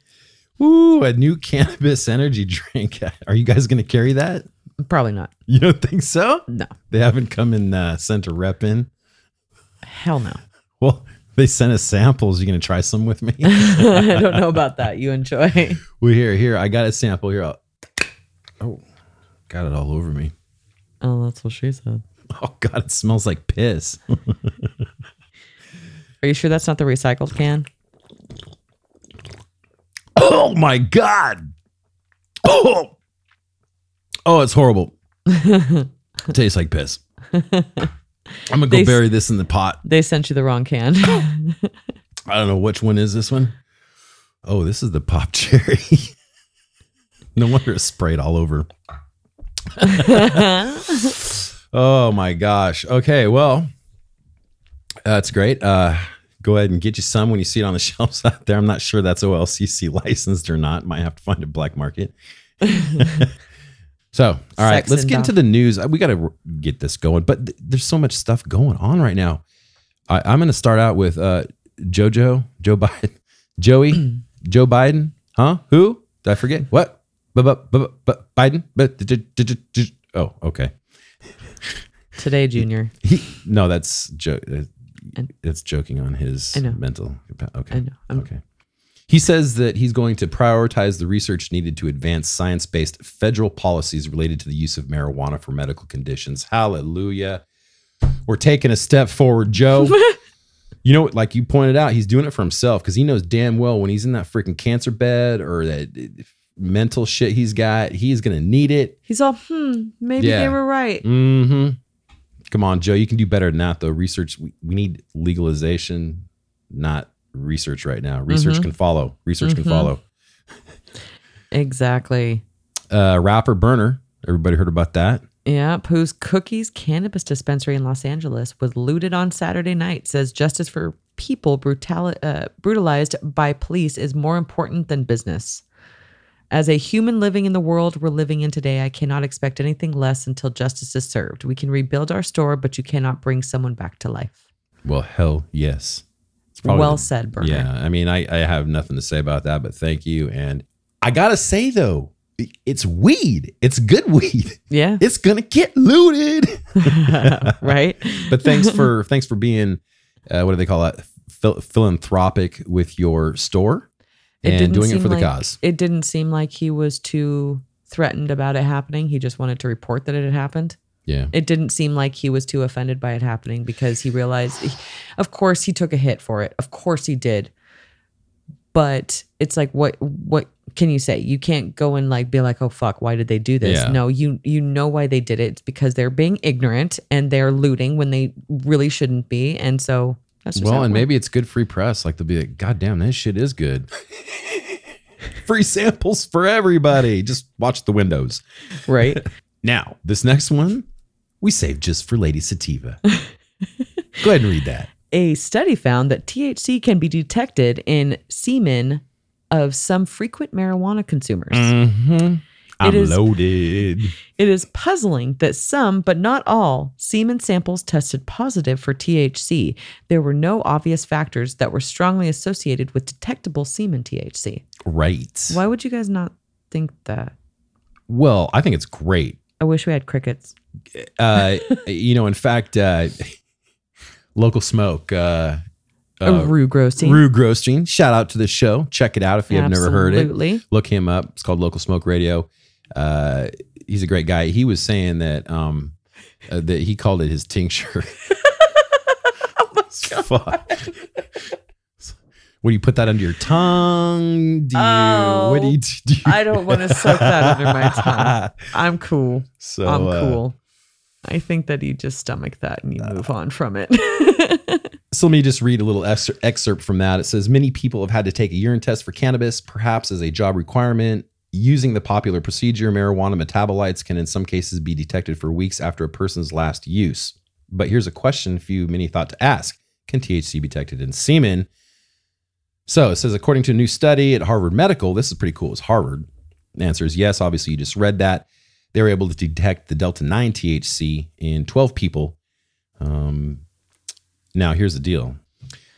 Ooh, a new cannabis energy drink. Are you guys going to carry that? Probably not. You don't think so? No, They haven't come and uh, sent a rep in. hell no. Well, they sent us samples. You going to try some with me? I don't know about that. You enjoy. well, here, here. I got a sample here. I'll- oh, got it all over me. Oh, that's what she said. Oh god, it smells like piss. Are you sure that's not the recycled can? oh my god. Oh, oh, it's horrible. tastes like piss. I'm gonna go They bury this in the pot. They sent you the wrong can. I don't know which one is this one. Oh, this is the pop cherry. no wonder it's sprayed all over. oh my gosh. Okay, well, that's great. Uh, go ahead and get you some when you see it on the shelves out there. I'm not sure that's OLCC licensed or not. Might have to find a black market. So, all right, Sex let's and get into the news. We got to get this going, but th- there's so much stuff going on right now. I, I'm going to start out with uh, JoJo, Joe Biden, Joey, Joe Biden, huh? Who? Did I forget? What? Biden? Oh, okay. Today, Junior. He, no, that's jo- uh, joking on his mental. Okay. I know. I'm- okay. He says that he's going to prioritize the research needed to advance science based federal policies related to the use of marijuana for medical conditions. Hallelujah. We're taking a step forward, Joe. you know, like you pointed out, he's doing it for himself because he knows damn well when he's in that freaking cancer bed or that uh, mental shit he's got, he's going to need it. He's all, hmm, maybe Yeah. they were right. hmm Come on, Joe. You can do better than that, though. Research, we, we need legalization, not research right now. Research Mhm. can follow. Research can Mhm. follow. Exactly. Uh, rapper Berner. Everybody heard about that? Yep, whose Cookies Cannabis Dispensary in Los Angeles was looted on Saturday night, says justice for people brutali- uh, brutalized by police is more important than business. As a human living in the world we're living in today, I cannot expect anything less until justice is served. We can rebuild our store, but you cannot bring someone back to life. Well, hell yes. Well the- said, Berner. Yeah, I mean, I, I have nothing to say about that, but thank you. And I gotta say though, it's weed. It's good weed. Yeah. It's gonna get looted. right? but thanks for thanks for being uh, what do they call that? Phil- philanthropic with your store It and doing it for the like- cause. It didn't seem like he was too threatened about it happening. He just wanted to report that it had happened. Yeah. It didn't seem like he was too offended by it happening because he realized, of course, he took a hit for it. Of course, he did. But it's like, what what can you say? You can't go and like be like, oh fuck, why did they do this? Yeah. No, you you know why they did it. It's because they're being ignorant and they're looting when they really shouldn't be. And so that's just Well, how it and maybe it's good free press. Like they'll be like, God damn, this shit is good. free samples for everybody. Just watch the windows. right. Now, this next one we saved just for Lady Sativa. Go ahead and read that. A study found that THC can be detected in semen of some frequent marijuana consumers. Mm-hmm. I'm is- loaded. It is puzzling that some, but not all, semen samples tested positive for THC. There were no obvious factors that were strongly associated with detectable semen THC. Right. Why would you guys not think that? Well, I think it's great. I wish we had crickets. Uh, you know, in fact, uh, local smoke. Uh, Uh, Rue Grosstein. Rue Grosstein. Shout out to the show. Check it out if you have never heard it. Look him up. It's called Local Smoke Radio. Uh, he's a great guy. He was saying that um, uh, that he called it his tincture. Fuck. What do you put that under your tongue? Do you? what do you do? You, I don't want to soak that under my tongue. I'm cool. So I'm uh, cool. I think that you just stomach that and you move on from it. So let me just read a little excerpt from that. It says many people have had to take a urine test for cannabis, perhaps as a job requirement. Using the popular procedure, marijuana metabolites can in some cases be detected for weeks after a person's last use. But here's a question few many thought to ask. Can THC be detected in semen? So it says, according to a new study at Harvard Medical, this is pretty cool. It's Harvard. The answer is yes. Obviously, you just read that. They were able to detect the Delta 9 THC in 12 people. Um, now, here's the deal.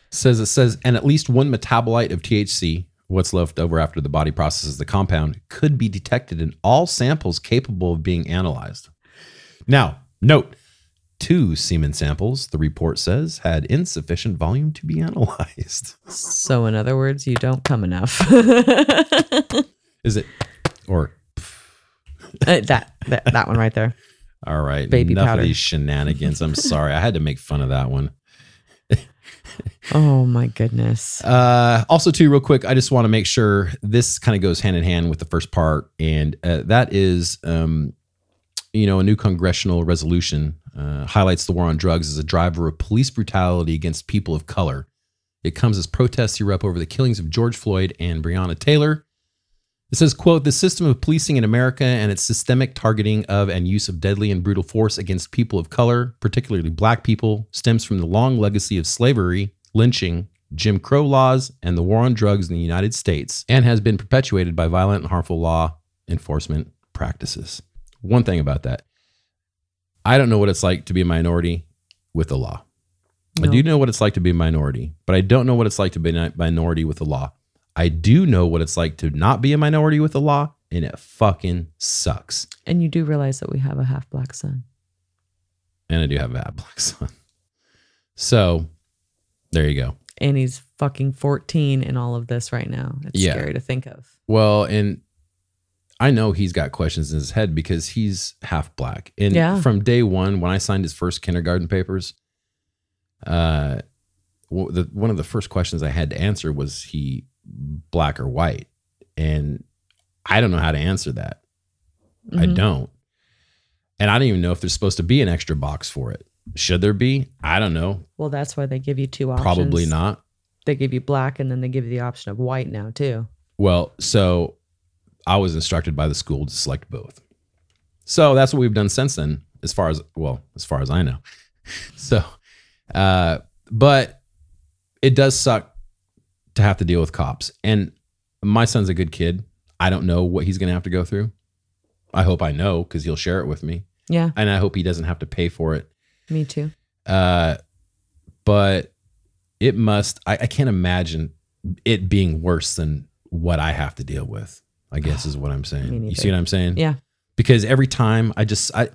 says it says, and at least one metabolite of THC, what's left over after the body processes the compound, could be detected in all samples capable of being analyzed. Now, note, two semen samples, the report says, had insufficient volume to be analyzed. so, in other words, you don't come enough. Is it? Or Uh, that, that that one right there. all right, Baby enough powder. of these shenanigans. I'm sorry, I had to make fun of that one. Oh my goodness. Uh, also, too, real quick, I just want to make sure this kind of goes hand in hand with the first part, and uh, that is, um, you know, a new congressional resolution uh, highlights the war on drugs as a driver of police brutality against people of color. It comes as protests erupt over the killings of George Floyd and Breonna Taylor. It says, quote, the system of policing in America and its systemic targeting of and use of deadly and brutal force against people of color, particularly black people, stems from the long legacy of slavery, lynching, Jim Crow laws, and the war on drugs in the United States, and has been perpetuated by violent and harmful law enforcement practices. One thing about that, I don't know what it's like to be a minority with the law. I do know what it's like to be a minority, but I don't know what it's like to be a minority with the law. I do know what it's like to not be a minority with the law, and it fucking sucks. And you do realize that we have a half black son. And I do have a half black son. So there you go. And he's fucking 14 in all of this right now. It's Yeah. scary to think of. Well, and I know he's got questions in his head because he's half black. And Yeah. from day one, when I signed his first kindergarten papers, uh, w- the, one of the first questions I had to answer was he black or white? And I don't know how to answer that. I Mhm. don't. And I don't even know if there's supposed to be an extra box for it. Should there be? I don't know. Well, that's why they give you two options. Probably not. They give you black and then they give you the option of white now, too. Well, so I was instructed by the school to select both. So that's what we've done since then, as far as well, as far as I know. So, uh, but it does suck to have to deal with cops. And my son's a good kid. I don't know what he's going to have to go through. I hope I know because he'll share it with me, Yeah, and I hope he doesn't have to pay for it. me too. Uh, but it must. I, I can't imagine it being worse than what I have to deal with. I guess is what I'm saying. You see what I'm saying? Yeah. Because every time I just I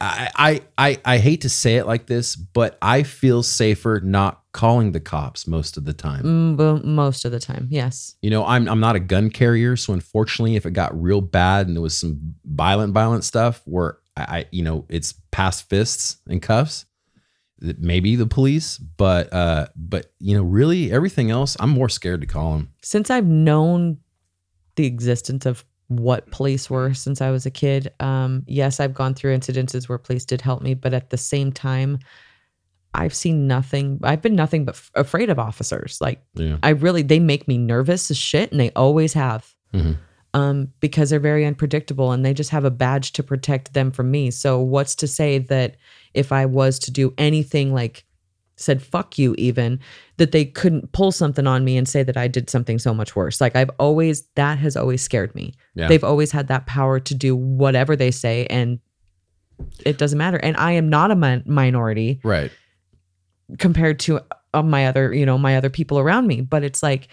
I I I, I hate to say it like this, but I feel safer not calling the cops most of the time. Mm, most of the time, yes. You know, I'm I'm not a gun carrier, so unfortunately, if it got real bad and there was some violent, violent stuff where I, I you know, it's past fists and cuffs, maybe the police, but uh, but you know, really everything else, I'm more scared to call them. Since I've known the existence of what police were since I was a kid, um, yes, I've gone through incidences where police did help me, but at the same time, I've seen nothing. I've been nothing but f- afraid of officers. Like Yeah, I really, they make me nervous as shit, and they always have. Mhm. Um, because they're very unpredictable and they just have a badge to protect them from me. So what's to say that if I was to do anything like said fuck you even that they couldn't pull something on me and say that I did something so much worse. Like I've always that has always scared me. Yeah. They've always had that power to do whatever they say and it doesn't matter. And I am not a min- minority right. compared to uh, my other, you know, my other people around me. But it's like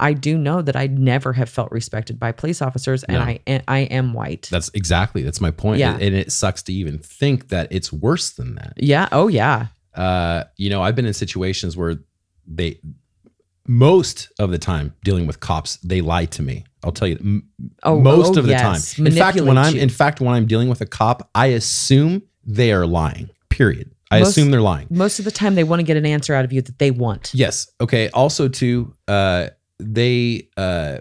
I do know that I never have felt respected by police officers, and No. I and I am white. That's exactly that's my point. Yeah. and it sucks to even think that it's worse than that. yeah. Oh yeah. Uh, you know, I've been in situations where they, most of the time, dealing with cops, they lie to me. I'll tell you, m- Oh, most oh, of the yes. time. In fact, when I'm, you. in fact, when I'm dealing with a cop, I assume they are lying. Period. I Most- assume they're lying. Most of the time, they want to get an answer out of you that they want. Yes. Okay. Also, too, uh, they, uh,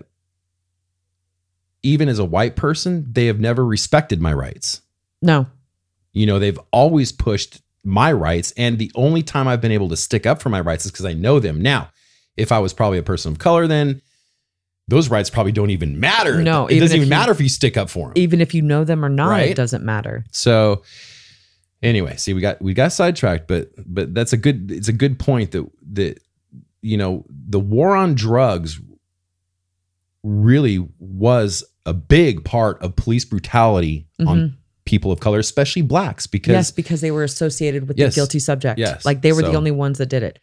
even as a white person, they have never respected my rights. No. You know, they've always pushed my rights. And the only time I've been able to stick up for my rights is because I know them. Now, if I was probably a person of color, then those rights probably don't even matter. No, it doesn't even you- matter if you stick up for them. Even if you know them or not, Right. it doesn't matter. So anyway, see, we got we got sidetracked, but but that's a good it's a good point that that you know the war on drugs really was a big part of police brutality on mm-hmm. People of color, especially blacks, because yes, because they were associated with Yes. the guilty subject. Yes. Like they were So- the only ones that did it.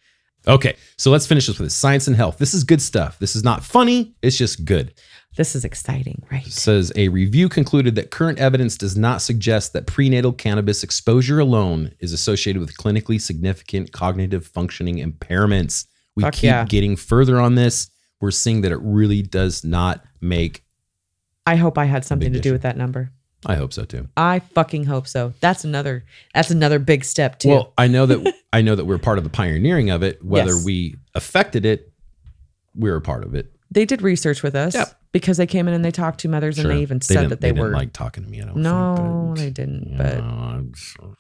Okay, so let's finish this with this. Science and health. This is good stuff. This is not funny. It's just good. This is exciting, right? It says a review concluded that current evidence does not suggest that prenatal cannabis exposure alone is associated with clinically significant cognitive functioning impairments. We Fuck keep yeah. getting further on this. We're seeing that it really does not make. I hope I had something to do with that number. I hope so too. I fucking hope so. That's another that's another big step too. Well, I know that I know that we're part of the pioneering of it. Whether Yes. we affected it, we're a part of it. they did research with us Yep. because they came in and they talked to mothers and they even said didn't- that they, didn't were like talking to me. I don't. no, think, they didn't. But know, I'm so-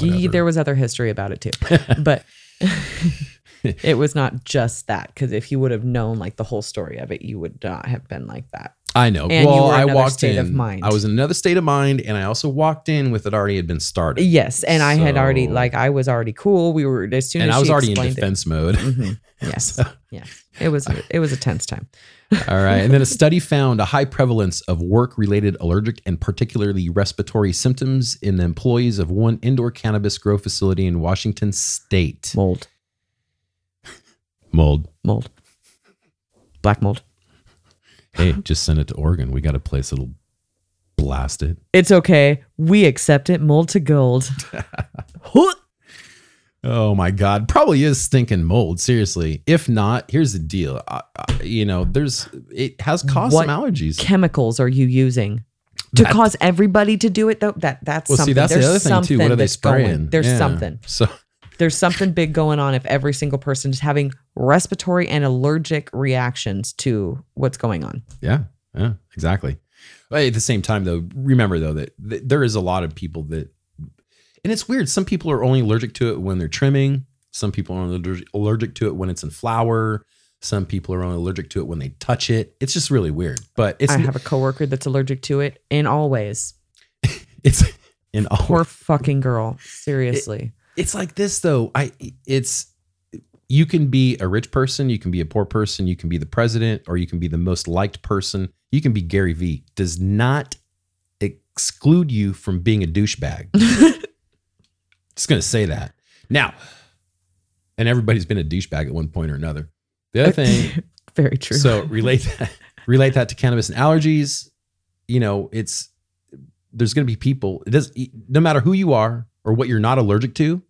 Ye- whatever. there was other history about it too but it was not just that because if you would have known like the whole story of it you would not have been like that I know. And well, I walked state in. of mind. I was in another state of mind, and I also walked in with it already had been started. yes and i had already like i was already cool we were as soon and as I was already in defense mode. it Mhm. yes yes it was it was a tense time All right. And then a study found a high prevalence of work related allergic and particularly respiratory symptoms in the employees of one indoor cannabis grow facility in Washington state. mold Mold. mold black mold Hey, just send it to Oregon. We got a place that'll blast it. it's okay we accept it mold to gold Oh my God. Probably is stinking mold. Seriously. If not, here's the deal. I, I, you know, there's, it has caused What some allergies. chemicals are you using to That- cause everybody to do it though that that's Well, something see, that's there's the other thing too. What are they that's going. spraying? there's Yeah. something So, there's something big going on if every single person is having respiratory and allergic reactions to what's going on. Yeah, yeah, exactly. At the same time, though, remember though that, that there is a lot of people that, and it's weird. Some people are only allergic to it when they're trimming. Some people are allergic- to it when it's in flower. Some people are only allergic to it when they touch it. It's just really weird. But it's I have a coworker that's allergic to it in all ways. it's in all. Poor fucking girl. Seriously. It's like this though. I it's you can be a rich person, you can be a poor person, you can be the president, or you can be the most liked person. You can be Gary Vee. Does not exclude you from being a douchebag. Just gonna say that. Now, and everybody's been a douchebag at one point or another. The other thing, Very true. so relate that relate that to cannabis and allergies. You know, it's there's to be people. It does no matter who you are or what you're not allergic to.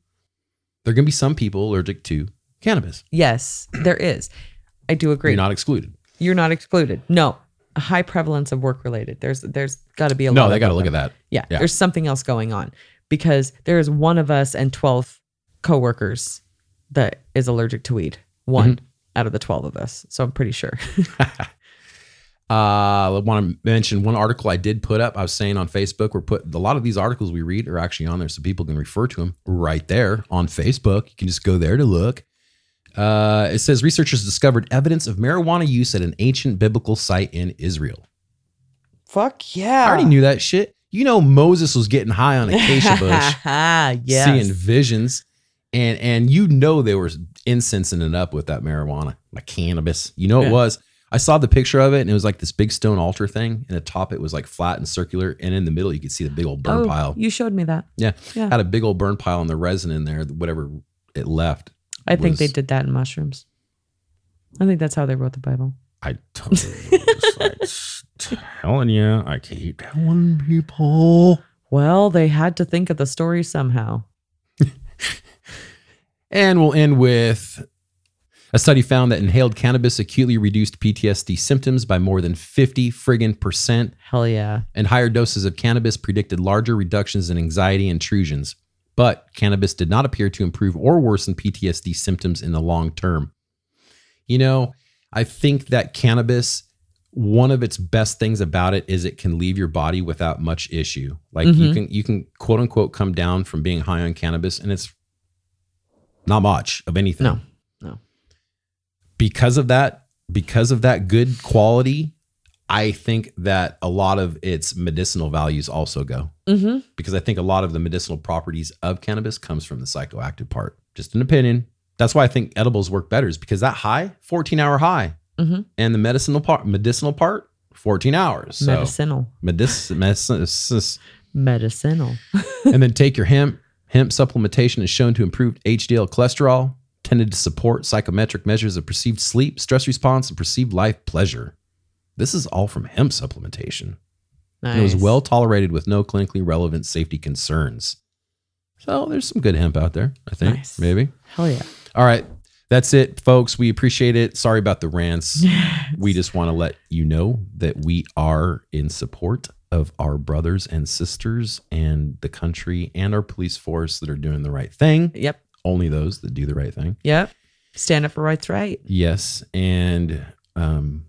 There are going to be some people allergic to cannabis. Yes, there is. I do agree. You're not excluded. You're not excluded. No, a high prevalence of work related. There's there's got to be a lot. No, they got to look at that. Yeah, Yeah. there's something else going on because there is one of us and 12 coworkers that is allergic to weed. One Mm-hmm. out of the 12 of us. So I'm pretty sure. Uh, I want to mention one article I did put up. I was saying on Facebook, we're put a lot of these articles we read are actually on there, so people can refer to them right there on Facebook. You can just go there to look. Uh, it says researchers discovered evidence of marijuana use at an ancient biblical site in Israel. Fuck yeah. I already knew that shit. You know, Moses was getting high on acacia bush, yes. seeing visions, and and you know they were incensing it up with that marijuana, like cannabis. You know Yeah. it was. I saw the picture of it, and it was like this big stone altar thing, and the top it was like flat and circular, and in the middle you could see the big old burn oh, pile. You showed me that. Yeah, Yeah. had a big old burn pile and the resin in there, whatever it left. I think they did that in mushrooms. I think that's how they wrote the Bible. I you, just like telling you, I keep telling people. Well, they had to think of the story somehow. And we'll end with a study found that inhaled cannabis acutely reduced PTSD symptoms by more than 50 friggin' percent, Hell yeah. and higher doses of cannabis predicted larger reductions in anxiety intrusions. But cannabis did not appear to improve or worsen PTSD symptoms in the long term. You know, I think that cannabis, one of its best things about it is it can leave your body without much issue. Like you Mhm. can you can quote unquote come down from being high on cannabis and it's not much of anything. No. Because of that, because of that good quality, I think that a lot of its medicinal values also go Mm-hmm. because I think a lot of the medicinal properties of cannabis comes from the psychoactive part. Just an opinion. That's why I think edibles work better is because that high, 14 hour high, Mhm. and the medicinal part, medicinal part, 14 hours. So Medicinal. medic- medic- Medicinal. and then take your hemp. Hemp supplementation is shown to improve HDL cholesterol, tended to support psychometric measures of perceived sleep, stress response, and perceived life pleasure. This is all from hemp supplementation. Nice. And it was well tolerated with no clinically relevant safety concerns. So there's some good hemp out there, I think. Nice. Maybe. Hell yeah. All right. That's it, folks. We appreciate it. Sorry about the rants. we just want to let you know that we are in support of our brothers and sisters and the country and our police force that are doing the right thing. Yep. Only those that do the right thing. Yep. Stand up for rights right. Yes. And um,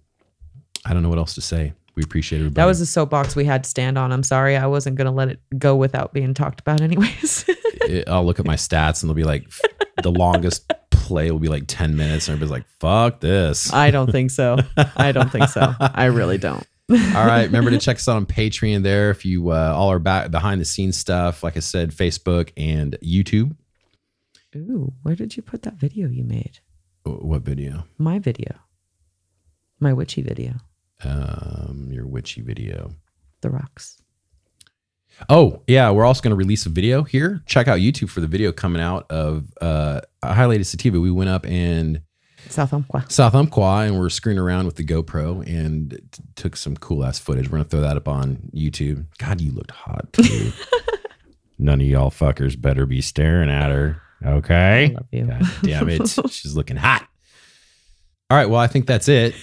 I don't know what else to say. We appreciate everybody. That was a soapbox we had to stand on. I'm sorry. I wasn't going to let it go without being talked about, anyways. it- I'll look at my stats and they'll be like, the longest play will be like 10 minutes. And everybody's like, fuck this. I don't think so. I don't think so. I really don't. all right. Remember to check us out on Patreon there. If you, uh, all our back behind the scenes stuff, like I said, Facebook and YouTube. Ooh, where did you put that video you made? What video? My video. My witchy video. Um, your witchy video. The rocks. Oh, yeah. We're also going to release a video here. Check out YouTube for the video coming out of uh, highlighted sativa. We went up and South Umpqua. South Umpqua and we're screwing around with the GoPro and t- took some cool ass footage. We're gonna throw that up on YouTube. God, you looked hot too. None of y'all fuckers better be staring at her. Okay. Love you. God damn it. She's looking hot. All right. Well, I think that's it.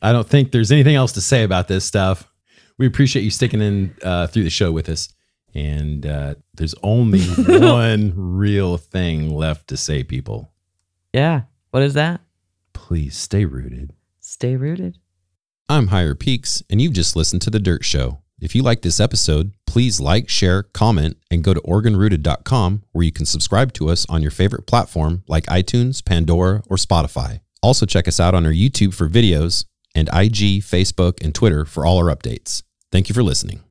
I don't think there's anything else to say about this stuff. We appreciate you sticking in uh, through the show with us. And uh, there's only one real thing left to say, people. Yeah. What is that? Please stay rooted. Stay rooted. I'm Higher Peaks, and you've just listened to The Dirt Show. If you like this episode, please like, share, comment, and go to OregonRooted.com where you can subscribe to us on your favorite platform like iTunes, Pandora, or Spotify. Also, check us out on our YouTube for videos and IG, Facebook, and Twitter for all our updates. Thank you for listening.